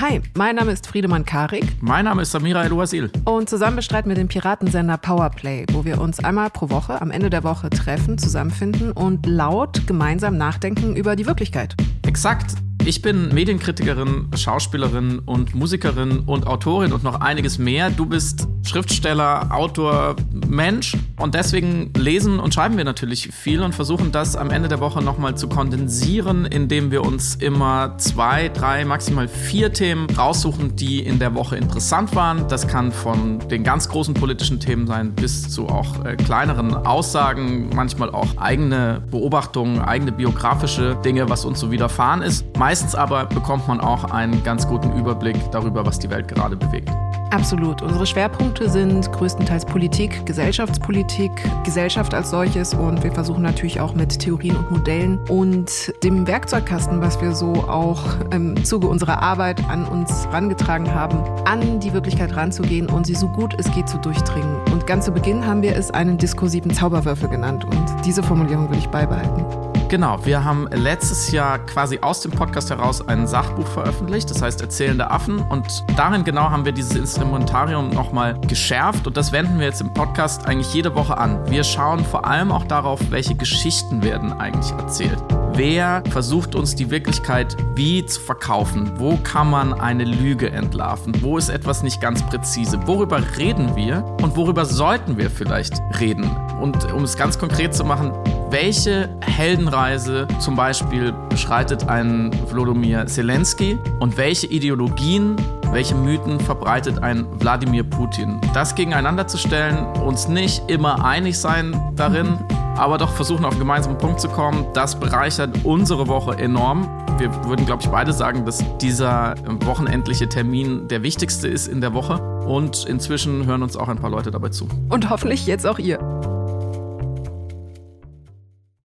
Hi, mein Name ist Friedemann Karik. Mein Name ist Samira El-Wasil. Und zusammen bestreiten wir den Piratensender Powerplay, wo wir uns einmal pro Woche am Ende der Woche treffen, zusammenfinden und laut gemeinsam nachdenken über die Wirklichkeit. Exakt. Ich bin Medienkritikerin, Schauspielerin und Musikerin und Autorin und noch einiges mehr. Du bist Schriftsteller, Autor, Mensch und deswegen lesen und schreiben wir natürlich viel und versuchen das am Ende der Woche nochmal zu kondensieren, indem wir uns immer zwei, drei, maximal vier Themen raussuchen, die in der Woche interessant waren. Das kann von den ganz großen politischen Themen sein bis zu auch äh, kleineren Aussagen, manchmal auch eigene Beobachtungen, eigene biografische Dinge, was uns so widerfahren ist. Meistens aber bekommt man auch einen ganz guten Überblick darüber, was die Welt gerade bewegt. Absolut. Unsere Schwerpunkte sind größtenteils Politik, Gesellschaftspolitik, Gesellschaft als solches und wir versuchen natürlich auch mit Theorien und Modellen und dem Werkzeugkasten, was wir so auch im Zuge unserer Arbeit an uns herangetragen haben, an die Wirklichkeit ranzugehen und sie so gut es geht zu durchdringen. Und ganz zu Beginn haben wir es einen diskursiven Zauberwürfel genannt und diese Formulierung würde ich beibehalten. Genau, wir haben letztes Jahr quasi aus dem Podcast heraus ein Sachbuch veröffentlicht, das heißt Erzählende Affen. Und darin genau haben wir dieses Instrumentarium nochmal geschärft und das wenden wir jetzt im Podcast eigentlich jede Woche an. Wir schauen vor allem auch darauf, welche Geschichten werden eigentlich erzählt. Wer versucht uns die Wirklichkeit wie zu verkaufen? Wo kann man eine Lüge entlarven? Wo ist etwas nicht ganz präzise? Worüber reden wir und worüber sollten wir vielleicht reden? Und um es ganz konkret zu machen, welche Heldenreise zum Beispiel beschreitet ein Wlodomir Zelensky und welche Ideologien, welche Mythen verbreitet ein Wladimir Putin? Das gegeneinander zu stellen, uns nicht immer einig sein darin, aber doch versuchen auf einen gemeinsamen Punkt zu kommen, das bereichert unsere Woche enorm. Wir würden, glaube ich, beide sagen, dass dieser wochenendliche Termin der wichtigste ist in der Woche. Und inzwischen hören uns auch ein paar Leute dabei zu. Und hoffentlich jetzt auch ihr.